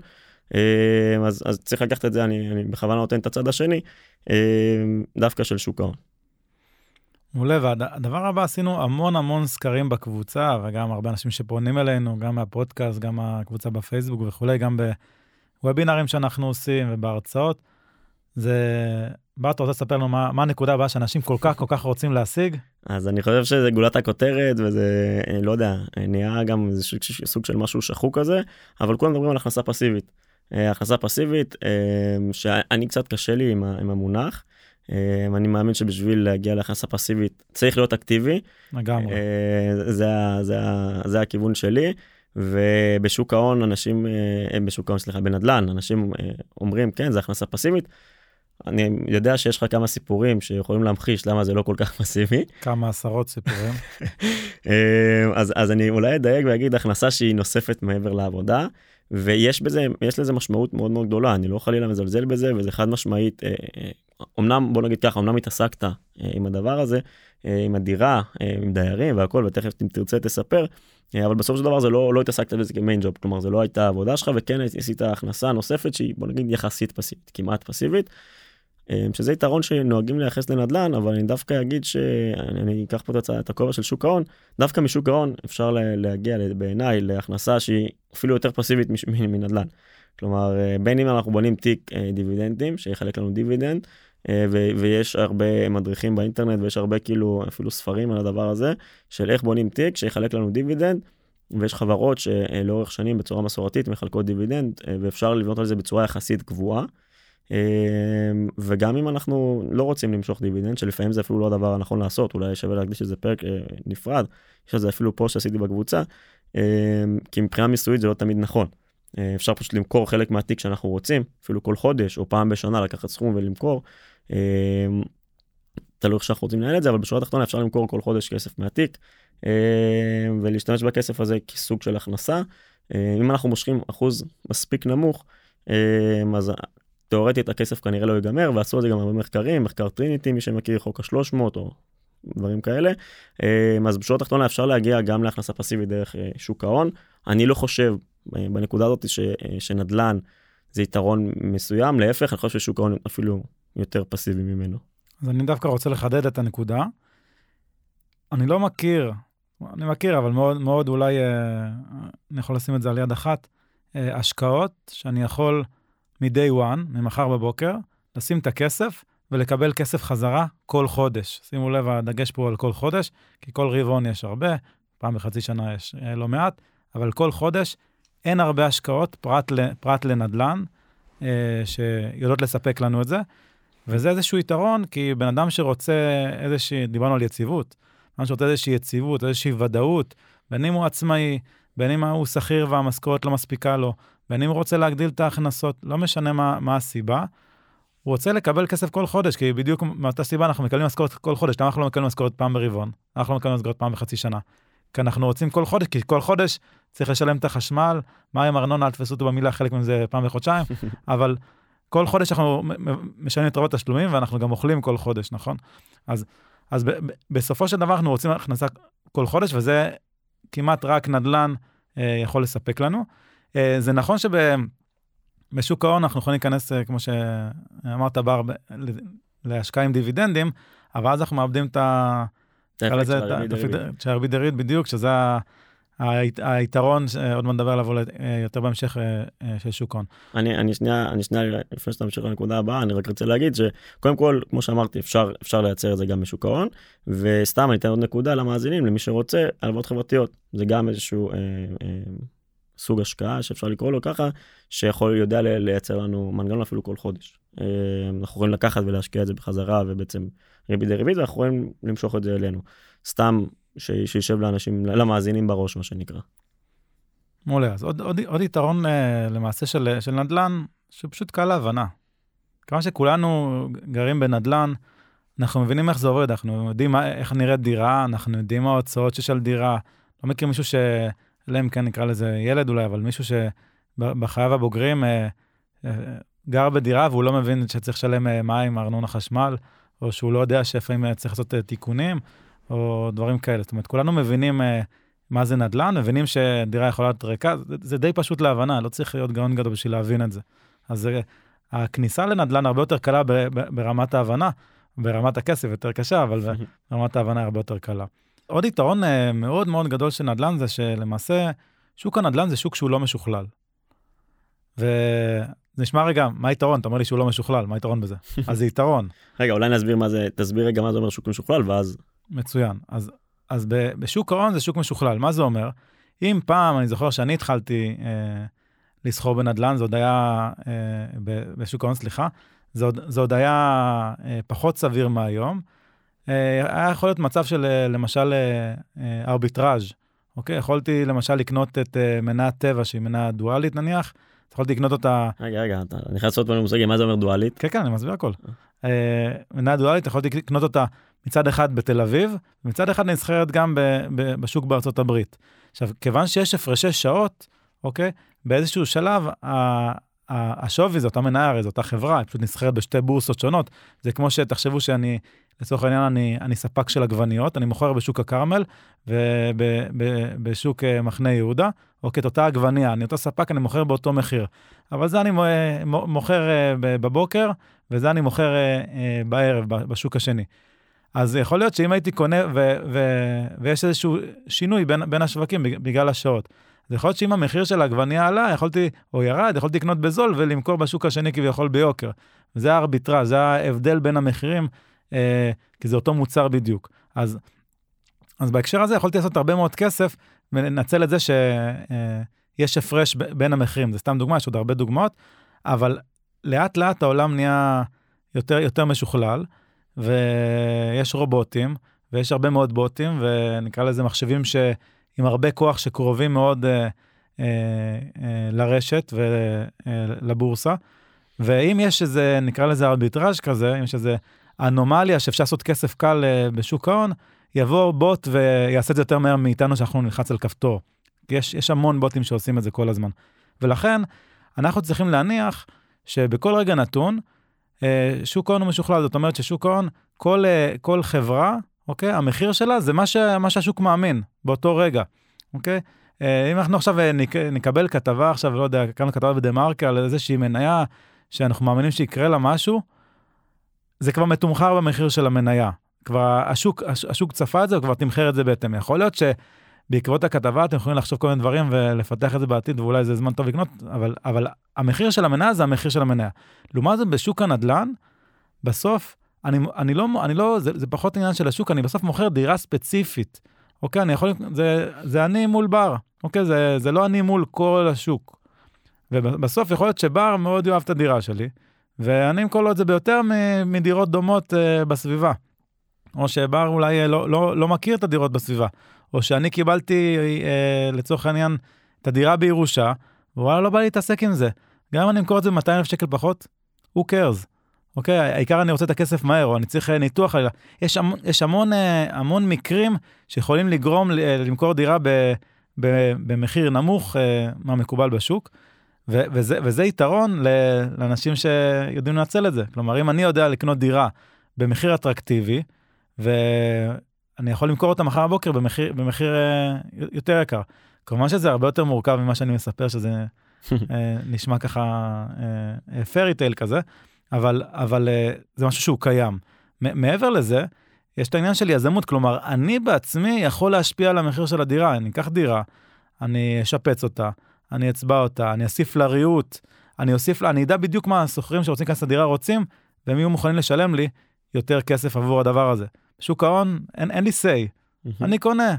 C: אז, אז צריך לקחת את זה, אני, אני בכוונה נותן את הצד השני, דווקא של שוק ההון.
B: מעולה, והדבר הבא, עשינו המון המון סקרים בקבוצה, וגם הרבה אנשים שפונים אלינו, גם מהפודקאסט, גם מהקבוצה בפייסבוק וכולי, גם בוובינרים שאנחנו עושים ובהרצאות. זה... בר, אתה רוצה לספר לנו מה, מה הנקודה הבאה שאנשים כל כך כל כך רוצים להשיג?
C: אז אני חושב שזה גולת הכותרת, וזה, לא יודע, נהיה גם איזה סוג של משהו שחוק כזה, אבל כולם מדברים על הכנסה פסיבית. אה, הכנסה פסיבית, אה, שאני קצת קשה לי עם המונח. אה, אני מאמין שבשביל להגיע להכנסה פסיבית צריך להיות אקטיבי.
B: לגמרי.
C: זה, זה, זה הכיוון שלי. ובשוק ההון אנשים, בשוק ההון סליחה, בנדל"ן, אנשים אומרים כן זה הכנסה פסיבית. אני יודע שיש לך כמה סיפורים שיכולים להמחיש למה זה לא כל כך *laughs* מסיבי.
B: כמה עשרות סיפורים. *laughs*
C: אז, אז אני אולי אדייק ואגיד הכנסה שהיא נוספת מעבר לעבודה. ויש בזה, יש לזה משמעות מאוד מאוד גדולה, אני לא חלילה מזלזל בזה, וזה חד משמעית, אה, אה, אמנם, בוא נגיד ככה, אמנם התעסקת אה, עם הדבר הזה, עם הדירה, עם דיירים והכל, ותכף אם תרצה תספר, אבל בסופו של דבר זה לא, לא התעסקת בזה כ-main job, כלומר זה לא הייתה העבודה שלך, וכן עשית הכנסה נוספת שהיא, בוא נגיד, יחסית פסיבית, כמעט פסיבית. אה, שזה יתרון שנוהגים לייחס לנדל"ן, אבל אני דווקא אגיד שאני אקח פה את הכובע של שוק ההון, דווקא משוק ההון אפשר להגיע בעיניי להכנסה שהיא אפילו יותר פסיבית מנדל"ן. כלומר, אה, בין אם אנחנו בונים תיק אה, דיבידנדים, שיחלק לנו דיבידנד, ויש הרבה מדריכים באינטרנט ויש הרבה כאילו אפילו ספרים על הדבר הזה, של איך בונים תיק שיחלק לנו דיבידנד. ויש חברות שלאורך שנים בצורה מסורתית מחלקות דיבידנד ואפשר לבנות על זה בצורה יחסית קבועה. אמ, וגם אם אנחנו לא רוצים למשוך דיבידנד, שלפעמים זה אפילו לא הדבר הנכון לעשות, אולי שווה להקדיש איזה פרק אה, נפרד, יש על זה אפילו פוסט שעשיתי בקבוצה, אמ, כי מבחינה מיסויית זה לא תמיד נכון. אה, אפשר פשוט למכור חלק מהתיק שאנחנו רוצים, אפילו כל חודש או פעם בשנה לקחת סכום ולמכור. אמ, תלוי איך שאנחנו רוצים לנהל את זה, אבל בשורה התחתונה אפשר למכור כל חודש כסף מהתיק ולהשתמש בכסף הזה כסוג של הכנסה. אם אנחנו מושכים אחוז מספיק נמוך, אז תאורטית הכסף כנראה לא ייגמר ועשו את זה גם הרבה מחקרים מחקר טריניטי מי שמכיר חוק ה-300 או דברים כאלה אה, אז בשורה התחתונה אפשר להגיע גם להכנסה פסיבית דרך אה, שוק ההון אני לא חושב אה, בנקודה הזאת ש, שנדל"ן זה יתרון מסוים להפך אני חושב ששוק ההון אפילו יותר פסיבי ממנו.
B: אז אני דווקא רוצה לחדד את הנקודה. אני לא מכיר אני מכיר אבל מאוד מאוד אולי אני יכול לשים את זה על יד אחת השקעות שאני יכול. מ-day one, ממחר בבוקר, לשים את הכסף ולקבל כסף חזרה כל חודש. שימו לב, הדגש פה על כל חודש, כי כל רבעון יש הרבה, פעם בחצי שנה יש אה, לא מעט, אבל כל חודש אין הרבה השקעות פרט, פרט לנדל"ן, אה, שיודעות לספק לנו את זה. וזה איזשהו יתרון, כי בן אדם שרוצה איזושהי, דיברנו על יציבות, בן אדם שרוצה איזושהי יציבות, איזושהי ודאות, בין אם הוא עצמאי, בין אם הוא שכיר והמשכורת לא מספיקה לו, בין אם הוא רוצה להגדיל את ההכנסות, לא משנה מה, מה הסיבה, הוא רוצה לקבל כסף כל חודש, כי בדיוק מאותה סיבה אנחנו מקבלים משכורת כל חודש. למה אנחנו לא מקבלים משכורת פעם ברבעון? אנחנו לא מקבלים משכורת פעם בחצי שנה. כי אנחנו רוצים כל חודש, כי כל חודש צריך לשלם את החשמל, מים, ארנונה, אל תפסו אותו במילה, חלק מזה פעם בחודשיים, *laughs* אבל כל חודש אנחנו משלמים את רוב התשלומים ואנחנו גם אוכלים כל חודש, נכון? אז, אז ב- ב- בסופו של דבר אנחנו רוצים הכנסה כל חודש, וזה כמעט רק נדל"ן אה, יכול לספק לנו. אה, זה נכון שבשוק ההון אנחנו יכולים להיכנס, אה, כמו שאמרת, בר, להשקעה עם דיבידנדים, אבל אז אנחנו מאבדים את ה...
C: את
B: הריבית דריבית בדיוק, שזה היתרון, עוד מעט נדבר עליו יותר בהמשך של שוק ההון.
C: אני, אני שנייה, אני שנייה, לפני שאתה ממשיך לנקודה הבאה, אני רק רוצה להגיד שקודם כל, כמו שאמרתי, אפשר, אפשר לייצר את זה גם בשוק ההון, וסתם אני אתן עוד נקודה למאזינים, למי שרוצה, הלוואות חברתיות, זה גם איזשהו אה, אה, סוג השקעה שאפשר לקרוא לו ככה, שיכול, יודע לייצר לנו מנגנון אפילו כל חודש. אה, אנחנו יכולים לקחת ולהשקיע את זה בחזרה ובעצם ריבית דריבית ואנחנו יכולים למשוך את זה אלינו. סתם שישב לאנשים, למאזינים בראש מה שנקרא.
B: מעולה, אז עוד, עוד, עוד יתרון uh, למעשה של, של נדל"ן, שפשוט קל להבנה. כמה שכולנו גרים בנדל"ן, אנחנו מבינים איך זה עובד, אנחנו יודעים מה, איך נראית דירה, אנחנו יודעים מה ההוצאות שיש על דירה. לא מכיר מישהו ש... אלא אם כן נקרא לזה ילד אולי, אבל מישהו שבחייו הבוגרים אה, אה, גר בדירה והוא לא מבין שצריך לשלם אה, מים, ארנונה חשמל, או שהוא לא יודע שלפעמים צריך לעשות תיקונים, או דברים כאלה. זאת אומרת, כולנו מבינים מה זה נדל"ן, מבינים שדירה יכולה להיות ריקה, זה, זה די פשוט להבנה, לא צריך להיות גאון גדול בשביל להבין את זה. אז זה, הכניסה לנדל"ן הרבה יותר קלה ב, ב, ברמת ההבנה, ברמת הכסף יותר קשה, אבל *laughs* ברמת ההבנה הרבה יותר קלה. עוד יתרון אה, מאוד מאוד גדול של נדל"ן זה שלמעשה, שוק הנדל"ן זה שוק שהוא לא משוכלל. וזה נשמע רגע, מה היתרון? אתה אומר לי שהוא לא משוכלל, מה היתרון בזה? *laughs* אז זה יתרון.
C: רגע, אולי נסביר מה זה, תסביר רגע מה זה אומר שוק משוכלל, ואז...
B: מצוין. אז, אז בשוק ההון זה שוק משוכלל. מה זה אומר? אם פעם, אני זוכר שאני התחלתי אה, לסחור בנדל"ן, זה עוד היה, אה, בשוק ההון, סליחה, זה עוד, זה עוד היה אה, פחות סביר מהיום. אה, היה יכול להיות מצב של אה, למשל אה, ארביטראז', אוקיי? יכולתי למשל לקנות את מנת טבע, שהיא מנה דואלית נניח, יכולתי לקנות אותה...
C: רגע, רגע, אתה נכנס עוד פעם למושגים, מה זה אומר דואלית?
B: כן, כן, אני מסביר הכל. מנה דואלית, יכולתי לקנות אותה מצד אחד בתל אביב, ומצד אחד נסחרת גם ב, ב, בשוק בארצות הברית. עכשיו, כיוון שיש הפרשי שעות, אוקיי? באיזשהו שלב, השווי זה אותה מניה, הרי זו אותה חברה, היא פשוט נסחרת בשתי בורסות שונות. זה כמו שתחשבו שאני, לצורך העניין, אני, אני ספק של עגבניות, אני מוכר בשוק הכרמל ובשוק אה, מחנה יהודה, אוקיי, את אותה עגבנייה, אני אותו ספק, אני מוכר באותו מחיר. אבל זה אני מוכר אה, בבוקר, וזה אני מוכר אה, בערב, בשוק השני. אז יכול להיות שאם הייתי קונה, ו- ו- ויש איזשהו שינוי בין, בין השווקים בגלל השעות. אז יכול להיות שאם המחיר של העגבנייה עלה, יכולתי, או ירד, יכולתי לקנות בזול ולמכור בשוק השני כביכול ביוקר. זה הארביטראז', זה ההבדל בין המחירים, אה, כי זה אותו מוצר בדיוק. אז, אז בהקשר הזה יכולתי לעשות הרבה מאוד כסף ולנצל את זה שיש אה, הפרש בין המחירים. זה סתם דוגמה, יש עוד הרבה דוגמאות, אבל לאט לאט העולם נהיה יותר, יותר משוכלל. ויש רובוטים, ויש הרבה מאוד בוטים, ונקרא לזה מחשבים ש... עם הרבה כוח שקרובים מאוד אה, אה, אה, לרשת ולבורסה. אה, ואם יש איזה, נקרא לזה ארביטראז' כזה, אם יש איזה אנומליה שאפשר לעשות כסף קל אה, בשוק ההון, יבוא בוט ויעשה את זה יותר מהר מאיתנו שאנחנו נלחץ על כפתור. יש, יש המון בוטים שעושים את זה כל הזמן. ולכן, אנחנו צריכים להניח שבכל רגע נתון, אה, שוק ההון הוא משוכלל, זאת אומרת ששוק ההון, כל, אה, כל חברה, אוקיי, המחיר שלה זה מה, ש, מה שהשוק מאמין באותו רגע, אוקיי? אם אנחנו עכשיו נק, נקבל כתבה עכשיו, לא יודע, כאן כתבה בדה מרקר על איזושהי מניה שאנחנו מאמינים שיקרה לה משהו, זה כבר מתומחר במחיר של המניה. כבר השוק, השוק צפה את זה, הוא כבר תמחר את זה בהתאם. יכול להיות ש... בעקבות הכתבה אתם יכולים לחשוב כל מיני דברים ולפתח את זה בעתיד ואולי זה זמן טוב לקנות, אבל, אבל המחיר של המניה זה המחיר של המניה. לעומת זאת בשוק הנדל"ן, בסוף, אני, אני לא, אני לא, זה, זה פחות עניין של השוק, אני בסוף מוכר דירה ספציפית. אוקיי, אני יכול, זה, זה אני מול בר, אוקיי, זה, זה לא אני מול כל השוק. ובסוף יכול להיות שבר מאוד יאהב את הדירה שלי, ואני אמכור לו את זה ביותר מדירות דומות uh, בסביבה. או שבר אולי לא, לא, לא מכיר את הדירות בסביבה, או שאני קיבלתי, אה, לצורך העניין, את הדירה בירושה, ווואלה, לא בא לי להתעסק עם זה. גם אם אני אמכור את זה ב-200,000 שקל פחות, who cares. אוקיי, העיקר אני רוצה את הכסף מהר, או אני צריך אה, ניתוח. יש, המון, יש המון, אה, המון מקרים שיכולים לגרום למכור דירה ב, ב, במחיר נמוך אה, מהמקובל בשוק, ו, וזה, וזה יתרון לאנשים שיודעים לנצל את זה. כלומר, אם אני יודע לקנות דירה במחיר אטרקטיבי, ו... אני יכול למכור אותה מחר בבוקר במחיר, במחיר אה, יותר יקר. כמובן שזה הרבה יותר מורכב ממה שאני מספר, שזה *laughs* אה, נשמע ככה פרי אה, טייל אה, כזה, אבל, אבל זה משהו שהוא קיים. מעבר לזה, יש את העניין של יזמות, כלומר, אני בעצמי יכול להשפיע על המחיר של הדירה. אני אקח דירה, אני אשפץ אותה, אני אצבע אותה, אני אוסיף לה ריהוט, אני אוסיף לה, אני אדע בדיוק מה השוכרים שרוצים להיכנס לדירה רוצים, והם יהיו מוכנים לשלם לי יותר כסף עבור הדבר הזה. שוק ההון, אין, אין לי say. Mm-hmm. אני קונה,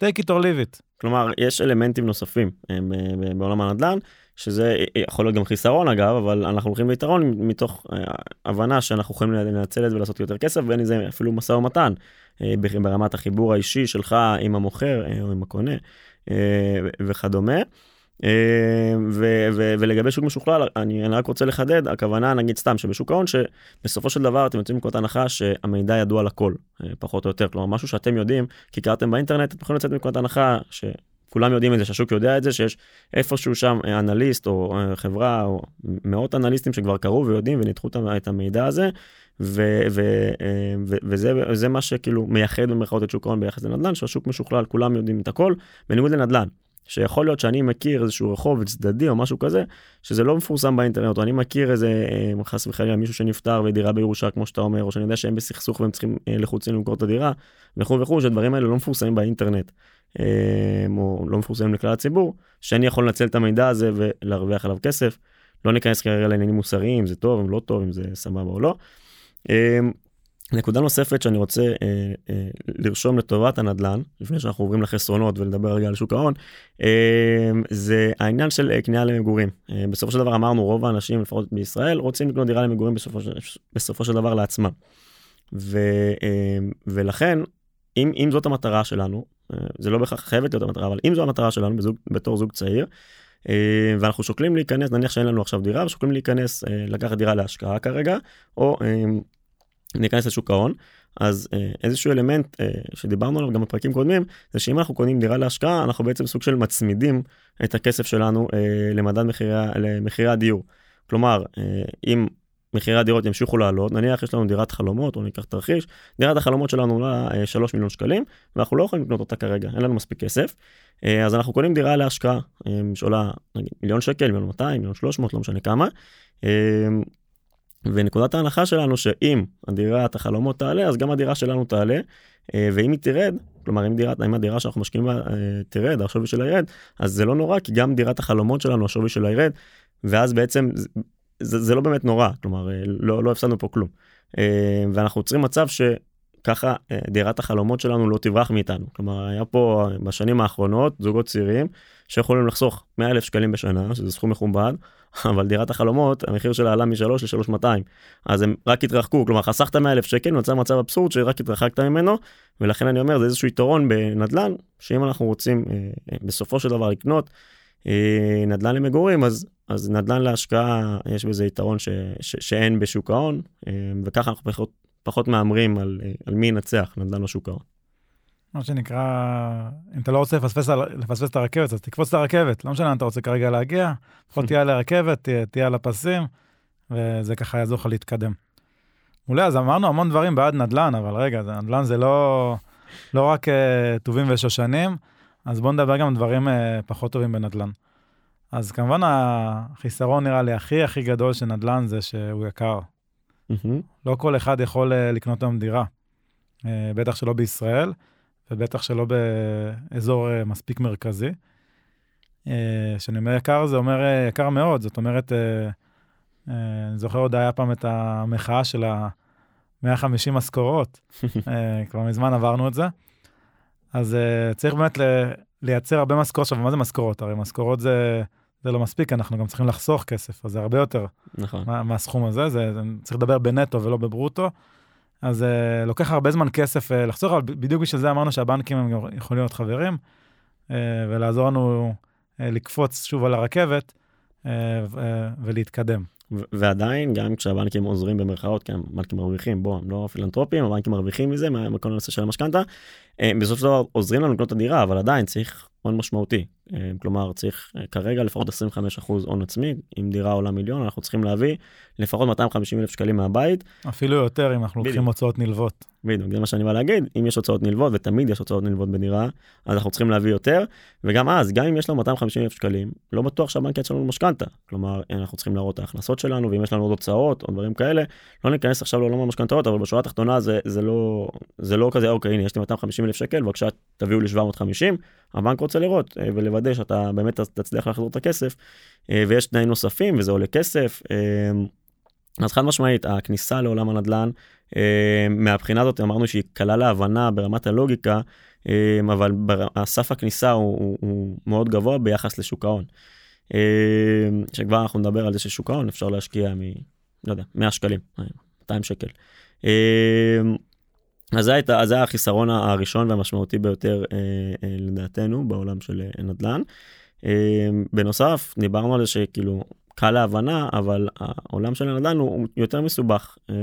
B: take it or leave it.
C: כלומר, יש אלמנטים נוספים הם, אה, בעולם הנדל"ן, שזה יכול להיות גם חיסרון אגב, אבל אנחנו הולכים ליתרון מתוך אה, הבנה שאנחנו יכולים לנצל את זה ולעשות יותר כסף, ואין לזה אפילו משא ומתן אה, ברמת החיבור האישי שלך עם המוכר או עם הקונה וכדומה. אה, ו- ו- ולגבי שוק משוכלל אני, רק רוצה לחדד הכוונה נגיד סתם שבשוק ההון שבסופו של דבר אתם יוצאים מנקודת הנחה שהמידע ידוע לכל אה, פחות או יותר כלומר משהו שאתם יודעים כי קראתם באינטרנט אתם יכולים לצאת מנקודת הנחה ש... כולם יודעים את זה, שהשוק יודע את זה, שיש איפשהו שם אנליסט או חברה או מאות אנליסטים שכבר קראו ויודעים וניתחו את המידע הזה, ו- ו- ו- וזה מה שכאילו מייחד במרכאות את שוק ההון ביחס לנדל"ן, שהשוק משוכלל, כולם יודעים את הכל, בניגוד לנדל"ן. שיכול להיות שאני מכיר איזשהו רחוב צדדי או משהו כזה, שזה לא מפורסם באינטרנט, או אני מכיר איזה אה, חס וחלילה מישהו שנפטר ודירה בירושה כמו שאתה אומר, או שאני יודע שהם בסכסוך והם צריכים אה, לחוצים למכור את הדירה, וכו' וכו', שהדברים האלה לא מפורסמים באינטרנט, אה, או לא מפורסמים לכלל הציבור, שאני יכול לנצל את המידע הזה ולהרוויח עליו כסף. לא ניכנס כרגע לעניינים מוסריים, זה טוב, אם לא טוב, אם זה סבבה או לא. נקודה נוספת שאני רוצה אה, אה, לרשום לטובת הנדל"ן, לפני שאנחנו עוברים לחסרונות ולדבר רגע על שוק ההון, אה, זה העניין של אה, קנייה למגורים. אה, בסופו של דבר אמרנו, רוב האנשים, לפחות בישראל, רוצים לקנות דירה למגורים בסופו, בסופו של דבר לעצמם. ו, אה, ולכן, אם, אם זאת המטרה שלנו, אה, זה לא בהכרח חייבת להיות המטרה, אבל אם זו המטרה שלנו בזוג, בתור זוג צעיר, אה, ואנחנו שוקלים להיכנס, נניח שאין לנו עכשיו דירה, ושוקלים להיכנס, אה, לקחת דירה להשקעה כרגע, או אה, ניכנס לשוק ההון אז אה, איזשהו אלמנט אה, שדיברנו עליו גם בפרקים קודמים זה שאם אנחנו קונים דירה להשקעה אנחנו בעצם סוג של מצמידים את הכסף שלנו אה, למדד מחירי, למחירי הדיור. כלומר אם מחירי הדירות ימשיכו לעלות נניח יש לנו דירת חלומות או ניקח תרחיש דירת החלומות שלנו עולה אה, 3 מיליון שקלים ואנחנו לא יכולים לקנות אותה כרגע אין לנו מספיק כסף אז אנחנו קונים דירה להשקעה שעולה נגיד מיליון שקל מיליון 200 מיליון 300 לא משנה כמה. ונקודת ההנחה שלנו שאם הדירת החלומות תעלה אז גם הדירה שלנו תעלה. אה, ואם היא תרד כלומר אם דירת אם הדירה שאנחנו משקיעים בה אה, תרד השווי שלה ירד אז זה לא נורא כי גם דירת החלומות שלנו השווי שלה ירד. ואז בעצם זה, זה לא באמת נורא כלומר אה, לא לא הפסדנו פה כלום. ואנחנו יוצרים מצב שככה דירת החלומות שלנו לא תברח מאיתנו. כלומר היה פה בשנים האחרונות זוגות צעירים שיכולים לחסוך 100 אלף שקלים בשנה שזה סכום מכובד אבל דירת החלומות המחיר שלה עלה מ-3 ל-3,200 אז הם רק התרחקו כלומר חסכת 100 אלף שקל נוצר מצב אבסורד שרק התרחקת ממנו ולכן אני אומר זה איזשהו יתרון בנדל"ן שאם אנחנו רוצים אה, אה, בסופו של דבר לקנות אה, נדל"ן למגורים אז אז נדל"ן להשקעה יש בזה יתרון ש, ש, שאין בשוק ההון אה, וככה אנחנו פחות, פחות מהמרים על, אה, על מי ינצח נדל"ן בשוק ההון.
B: מה שנקרא, אם אתה לא רוצה לפספס, לפספס את הרכבת, אז תקפוץ את הרכבת, לא משנה אם אתה רוצה כרגע להגיע, לפחות *laughs* תהיה על הרכבת, תהיה, תהיה על הפסים, וזה ככה יעזור לך להתקדם. מעולה, אז אמרנו המון דברים בעד נדל"ן, אבל רגע, נדל"ן זה לא, לא רק uh, טובים ושושנים, אז בואו נדבר גם דברים uh, פחות טובים בנדל"ן. אז כמובן החיסרון נראה לי הכי הכי גדול של נדל"ן זה שהוא יקר. Mm-hmm. לא כל אחד יכול uh, לקנות היום דירה, uh, בטח שלא בישראל. ובטח שלא באזור אה, מספיק מרכזי. כשאני אה, אומר יקר, זה אומר אה, יקר מאוד, זאת אומרת, אני זוכר עוד היה פעם את המחאה של ה-150 משכורות, *laughs* כבר מזמן עברנו את זה. אז צריך באמת לייצר הרבה משכורות. עכשיו, מה זה משכורות? הרי משכורות זה, זה לא מספיק, אנחנו גם צריכים לחסוך כסף, אז זה הרבה יותר נכון. מה, מהסכום הזה, זה, זה צריך לדבר בנטו ולא בברוטו. אז uh, לוקח הרבה זמן כסף uh, לחסוך, אבל בדיוק בשביל זה אמרנו שהבנקים הם יכולים להיות חברים, uh, ולעזור לנו uh, לקפוץ שוב על הרכבת uh, uh, ולהתקדם.
C: ועדיין גם כשהבנקים עוזרים במרכאות כי הבנקים מרוויחים בוא הם לא פילנטרופים הבנקים מרוויחים מזה מכל הנושא של המשכנתה בסופו של דבר עוזרים לנו לקנות את הדירה אבל עדיין צריך הון משמעותי כלומר צריך כרגע לפחות 25% הון עצמי אם דירה עולה מיליון אנחנו צריכים להביא לפחות 250 אלף שקלים מהבית.
B: אפילו יותר אם אנחנו לוקחים הוצאות נלוות.
C: בדיוק, זה מה שאני בא להגיד, אם יש הוצאות נלוות, ותמיד יש הוצאות נלוות בדירה, אז אנחנו צריכים להביא יותר, וגם אז, גם אם יש לנו 250 אלף שקלים, לא בטוח שהבנק יצא לנו משכנתה. כלומר, אנחנו צריכים להראות את ההכנסות שלנו, ואם יש לנו עוד הוצאות או דברים כאלה, לא ניכנס עכשיו לעולם המשכנתאות, אבל בשורה התחתונה זה, זה, לא, זה לא כזה, אוקיי, הנה, יש לי 250 אלף שקל, בבקשה תביאו לי 750, הבנק רוצה לראות אה, ולוודא שאתה באמת תצליח להחזיר את הכסף, אה, ויש תנאים נוספים, וזה עולה כסף. אה, אז חד משמעית הכניסה לעולם הנדל"ן אה, מהבחינה הזאת אמרנו שהיא קלה להבנה ברמת הלוגיקה אבל סף הכניסה הוא, הוא, הוא מאוד גבוה ביחס לשוק ההון. שכבר אנחנו נדבר על זה ששוק ההון אפשר להשקיע מ... לא יודע 100 שקלים 200 שקל. אז זה, הייתה, זה החיסרון הראשון והמשמעותי ביותר לדעתנו בעולם של נדל"ן. בנוסף דיברנו על זה שכאילו קל להבנה, אבל העולם של הנדל"ן הוא יותר מסובך, אה,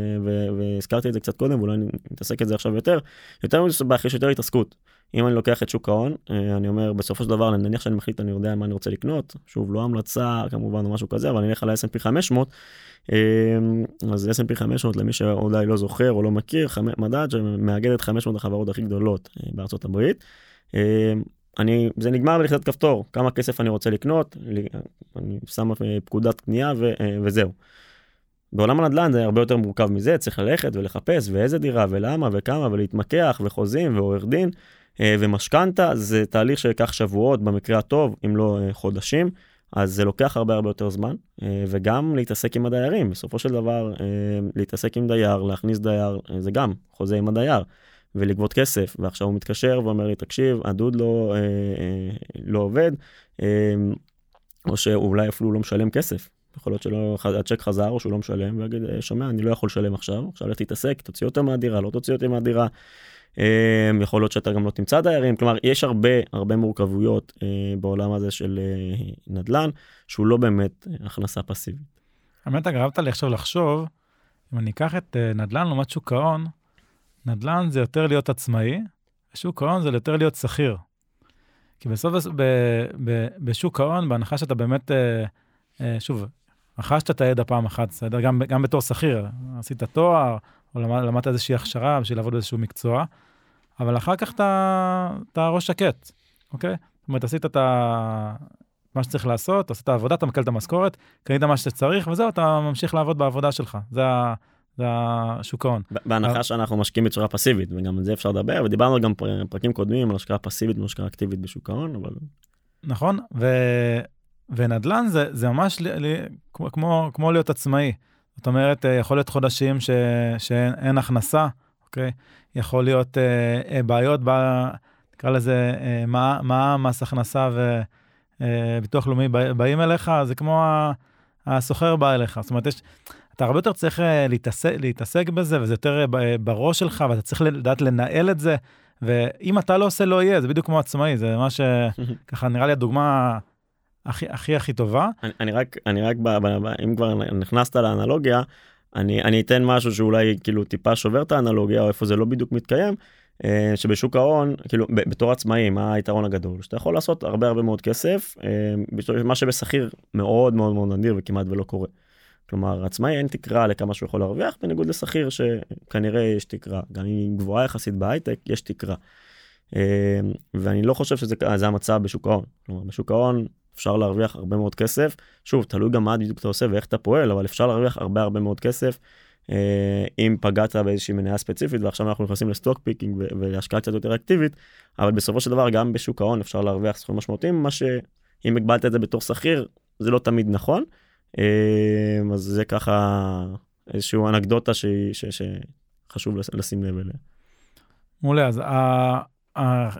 C: והזכרתי את זה קצת קודם, ואולי נתעסק את זה עכשיו יותר, יותר מסובך, יש יותר התעסקות. אם אני לוקח את שוק ההון, אה, אני אומר בסופו של דבר, נניח שאני מחליט, אני יודע מה אני רוצה לקנות, שוב, לא המלצה כמובן או משהו כזה, אבל אני אלך על ה-S&P 500, אה, אז S&P 500 למי שאולי לא זוכר או לא מכיר, מדד שמאגד את 500 החברות הכי גדולות בארצות הברית. אני, זה נגמר בלחיצת כפתור, כמה כסף אני רוצה לקנות, אני שם פקודת קנייה ו, וזהו. בעולם הנדל"ן זה הרבה יותר מורכב מזה, צריך ללכת ולחפש ואיזה דירה ולמה וכמה ולהתמקח וחוזים ועורך דין ומשכנתה, זה תהליך שיקח שבועות במקרה הטוב, אם לא חודשים, אז זה לוקח הרבה הרבה יותר זמן, וגם להתעסק עם הדיירים, בסופו של דבר להתעסק עם דייר, להכניס דייר, זה גם חוזה עם הדייר. ולגבות כסף, ועכשיו הוא מתקשר ואומר לי, תקשיב, הדוד לא, אה, אה, לא עובד, אה, או שאולי אפילו לא משלם כסף. יכול להיות שלא, הצ'ק חזר או שהוא לא משלם, ויגיד, אה, שומע, אני לא יכול לשלם עכשיו, עכשיו לך תתעסק, תוציא אותו מהדירה, לא תוציא אותי מהדירה. אה, יכול להיות שאתה גם לא תמצא דיירים, כלומר, יש הרבה, הרבה מורכבויות אה, בעולם הזה של נדל"ן, שהוא לא באמת הכנסה פסיבית.
B: האמת, גרמת לי עכשיו לחשוב, אם אני אקח את נדל"ן לעומת שוק ההון, נדל"ן זה יותר להיות עצמאי, ושוק ההון זה יותר להיות שכיר. כי בסוף, ב, ב, בשוק ההון, בהנחה שאתה באמת, אה, אה, שוב, רכשת את הידע פעם אחת, בסדר? גם, גם בתור שכיר, עשית תואר, או למד, למדת איזושהי הכשרה בשביל לעבוד באיזשהו מקצוע, אבל אחר כך אתה, ראש שקט, אוקיי? זאת אומרת, עשית את ה... מה שצריך לעשות, עשית עבודה, אתה מקל את המשכורת, קנית מה שצריך, וזהו, אתה ממשיך לעבוד בעבודה שלך. זה, ה, זה השוק ההון.
C: בהנחה שאנחנו משקיעים בצורה פסיבית, וגם על זה אפשר לדבר, ודיברנו גם פרקים קודמים על השקעה פסיבית והשקעה אקטיבית בשוק ההון, אבל...
B: נכון, ו... ונדל"ן זה, זה ממש לי, לי, כמו, כמו, להיות עצמאי. זאת אומרת, אה, יכול להיות חודשים ש... שאין הכנסה, אוקיי? יכול להיות אה, אה בעיות, ב... נקרא לזה, אה, מה, מס הכנסה וביטוח אה, לאומי באים אליך, זה כמו הסוחר בא אליך. זאת אומרת, יש... אתה הרבה יותר צריך אה, להתעסק, להתעסק בזה, וזה יותר אה, בראש שלך, ואתה צריך לדעת לנהל את זה, ואם אתה לא עושה, לא יהיה, זה בדיוק כמו עצמאי, זה מה שככה *laughs* נראה לי הדוגמה הכי הכי הכי טובה.
C: אני, אני רק, אני רק, ב, ב, ב, אם כבר נכנסת לאנלוגיה, אני, אני אתן משהו שאולי כאילו טיפה שובר את האנלוגיה, או איפה זה לא בדיוק מתקיים. אה, שבשוק ההון כאילו בתור עצמאי מה היתרון הגדול שאתה יכול לעשות הרבה הרבה מאוד כסף מה שבשכיר מאוד מאוד מאוד נדיר וכמעט ולא קורה. כלומר עצמאי אין תקרה לכמה שהוא יכול להרוויח בניגוד לשכיר שכנראה יש תקרה גם אם היא גבוהה יחסית בהייטק יש תקרה. אה, ואני לא חושב שזה המצב בשוק ההון. כלומר בשוק ההון אפשר להרוויח הרבה מאוד כסף שוב תלוי גם מה בדיוק אתה עושה ואיך אתה פועל אבל אפשר להרוויח הרבה הרבה מאוד כסף. אה, אם פגעת באיזושהי מניה ספציפית ועכשיו אנחנו נכנסים ל stock picking ולהשקעה קצת יותר אקטיבית אבל בסופו של דבר גם בשוק ההון אפשר להרוויח סכומים משמעותיים מה שאם הגבלת את זה בתור שכיר זה לא תמיד נכון. אמ, אז זה ככה איזשהו אנקדוטה ש, ש, שחשוב לשים לב אליה.
B: מעולה, אז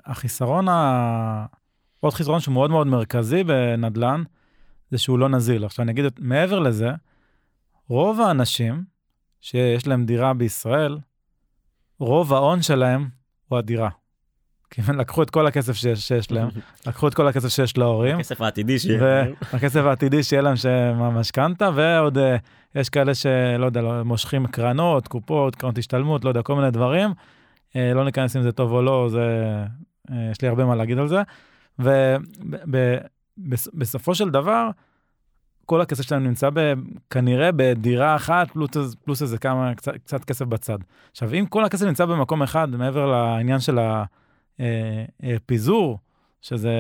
B: החיסרון, עוד חיסרון שהוא מאוד מאוד מרכזי בנדל"ן, זה שהוא לא נזיל. עכשיו אני אגיד, מעבר לזה, רוב האנשים שיש להם דירה בישראל, רוב ההון שלהם הוא הדירה. כי הם לקחו את כל הכסף שיש, שיש להם, *laughs* לקחו את כל הכסף שיש להורים.
C: הכסף העתידי שיהיה להם.
B: הכסף העתידי שיהיה להם משכנתה, ועוד אה, יש כאלה שלא יודע, לא, מושכים קרנות, קופות, קרנות השתלמות, לא יודע, כל מיני דברים. אה, לא ניכנס אם זה טוב או לא, זה, אה, יש לי הרבה מה להגיד על זה. ובסופו של דבר, כל הכסף שלהם נמצא ב, כנראה בדירה אחת, פלוס, פלוס איזה כמה, קצת, קצת כסף בצד. עכשיו, אם כל הכסף נמצא במקום אחד, מעבר לעניין של ה... אה, אה, פיזור, שזה,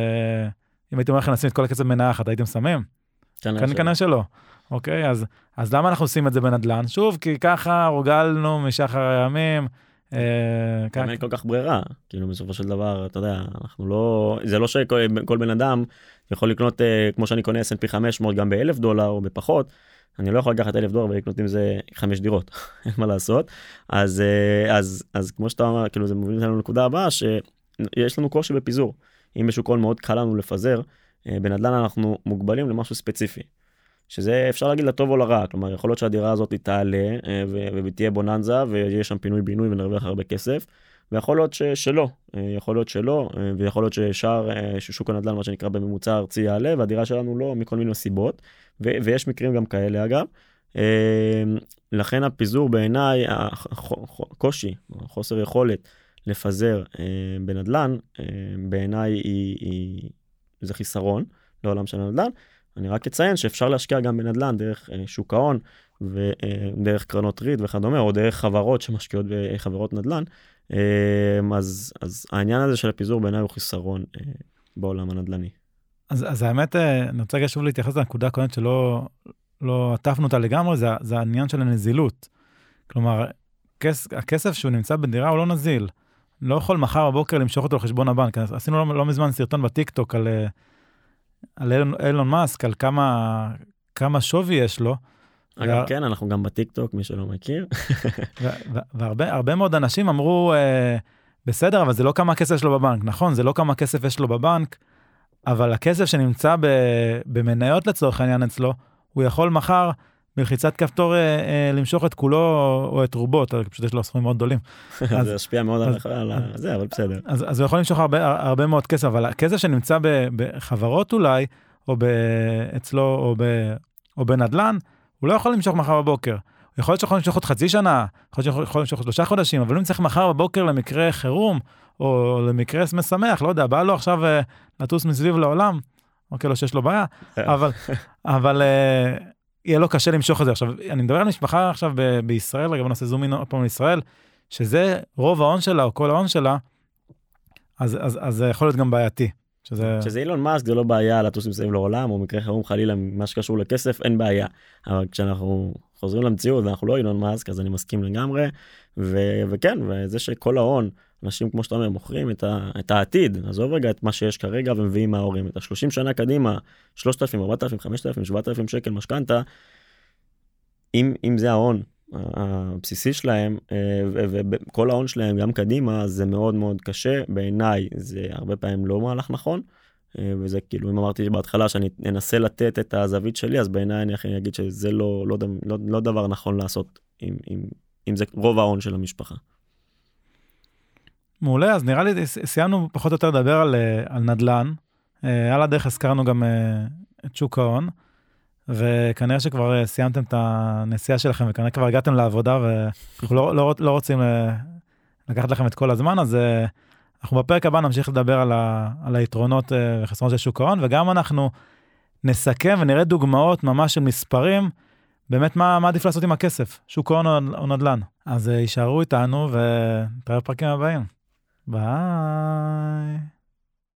B: אם הייתי אומר לכם לשים את כל הכסף במניה אחת, הייתם שמים? כנראה שלא. אוקיי, אז, אז למה אנחנו עושים את זה בנדל"ן? שוב, כי ככה הורגלנו משחר הימים.
C: אה, גם אין כל כך ברירה, כאילו בסופו של דבר, אתה יודע, אנחנו לא, זה לא שכל בן אדם יכול לקנות, אה, כמו שאני קונה S&P 500 גם באלף דולר או בפחות, אני לא יכול לקחת אלף דולר ולקנות עם זה חמש דירות, *laughs* אין מה לעשות. אז, אה, אז, אז כמו שאתה אומר, כאילו זה מוביל אותנו לנקודה הבאה, ש... יש לנו קושי בפיזור. אם בשוק ההון מאוד קל לנו לפזר, אה, בנדל"ן אנחנו מוגבלים למשהו ספציפי. שזה אפשר להגיד לטוב או לרע, כלומר יכול להיות שהדירה הזאת תעלה אה, ותהיה בוננזה ויש שם פינוי בינוי ונרוויח הרבה כסף, ויכול להיות ש, שלא, יכול להיות שלא, ויכול להיות ששער שוק הנדל"ן מה שנקרא בממוצע ארצי יעלה והדירה שלנו לא מכל מיני סיבות, ו, ויש מקרים גם כאלה אגב. לכן הפיזור בעיניי, הקושי, חוסר יכולת לפזר בנדל"ן, בעיניי היא, היא, זה חיסרון לעולם של הנדל"ן. אני רק אציין שאפשר להשקיע גם בנדל"ן דרך שוק ההון ודרך קרנות ריט וכדומה, או דרך חברות שמשקיעות בחברות נדל"ן. אז, אז העניין הזה של הפיזור בעיניי הוא חיסרון בעולם הנדל"ני.
B: אז, אז האמת, אני רוצה רגע שוב להתייחס לנקודה הקודמת שלא לא עטפנו אותה לגמרי, זה, זה העניין של הנזילות. כלומר, כס, הכסף שהוא נמצא בדירה הוא לא נזיל. לא יכול מחר בבוקר למשוך אותו לחשבון הבנק. עשינו לא, לא מזמן סרטון בטיקטוק על, על אילון, אילון מאסק, על כמה, כמה שווי יש לו.
C: אגב, וה... כן, אנחנו גם בטיקטוק, מי שלא מכיר. *laughs*
B: והרבה מאוד אנשים אמרו, אה, בסדר, אבל זה לא כמה כסף יש לו בבנק. נכון, זה לא כמה כסף יש לו בבנק, אבל הכסף שנמצא ב, במניות לצורך העניין אצלו, הוא יכול מחר בלחיצת כפתור אה, אה, למשוך את כולו או את רובו, פשוט יש לו סכומים מאוד גדולים. *laughs*
C: זה ישפיע מאוד אז, על זה, אבל בסדר.
B: אז, אז הוא יכול למשוך הרבה, הרבה מאוד כסף, אבל הכסף שנמצא בחברות אולי, או אצלו, או, ב, או בנדל"ן, הוא לא יכול למשוך מחר בבוקר. יכול להיות שיכול למשוך עוד חצי שנה, יכול להיות שיכול למשוך עוד שלושה חודשים, אבל אם צריך מחר בבוקר למקרה חירום, או למקרה משמח, לא יודע, בא לו עכשיו uh, לטוס מסביב לעולם, אוקיי, לא שיש לו בעיה, *laughs* אבל, אבל uh, יהיה לו קשה למשוך את זה. עכשיו, אני מדבר על משפחה עכשיו ב- בישראל, רגע בוא נעשה זום אין עוד פעם לישראל, שזה רוב ההון שלה, או כל ההון שלה, אז, אז, זה יכול להיות גם בעייתי.
C: שזה... שזה אילון מאסק זה לא בעיה לטוס מסביב לעולם או מקרה חירום חלילה מה שקשור לכסף אין בעיה אבל כשאנחנו חוזרים למציאות ואנחנו לא אילון מאסק אז אני מסכים לגמרי ו- וכן וזה שכל ההון אנשים כמו שאתה אומר מוכרים את, ה- את העתיד עזוב רגע את מה שיש כרגע ומביאים מההורים את ה-30 שנה קדימה 3,000 4,000 5,000 7,000 שקל משכנתה אם אם זה ההון הבסיסי שלהם אה, וכל ההון שלהם גם קדימה זה מאוד מאוד קשה בעיניי זה הרבה פעמים לא מהלך נכון. אה, וזה כאילו אם אמרתי בהתחלה שאני אנסה לתת את הזווית שלי אז בעיניי אני הכי אגיד שזה לא לא, לא, לא דבר נכון לעשות אם, אם, אם זה רוב ההון של המשפחה.
B: מעולה אז נראה לי סיימנו פחות או יותר לדבר על, אה, על נדל"ן. על הדרך הזכרנו גם את שוק ההון. וכנראה שכבר אה, סיימתם את הנסיעה שלכם וכנראה כבר הגעתם לעבודה ואנחנו לא, לא, לא רוצים אה, לקחת לכם את כל הזמן אז אה, אנחנו בפרק הבא נמשיך לדבר על, ה, על היתרונות וחסרונות של שוק ההון וגם אנחנו נסכם ונראה דוגמאות ממש של מספרים באמת מה, מה עדיף לעשות עם הכסף שוק ההון או נדל"ן אז יישארו איתנו ונתראה בפרקים הבאים Bye.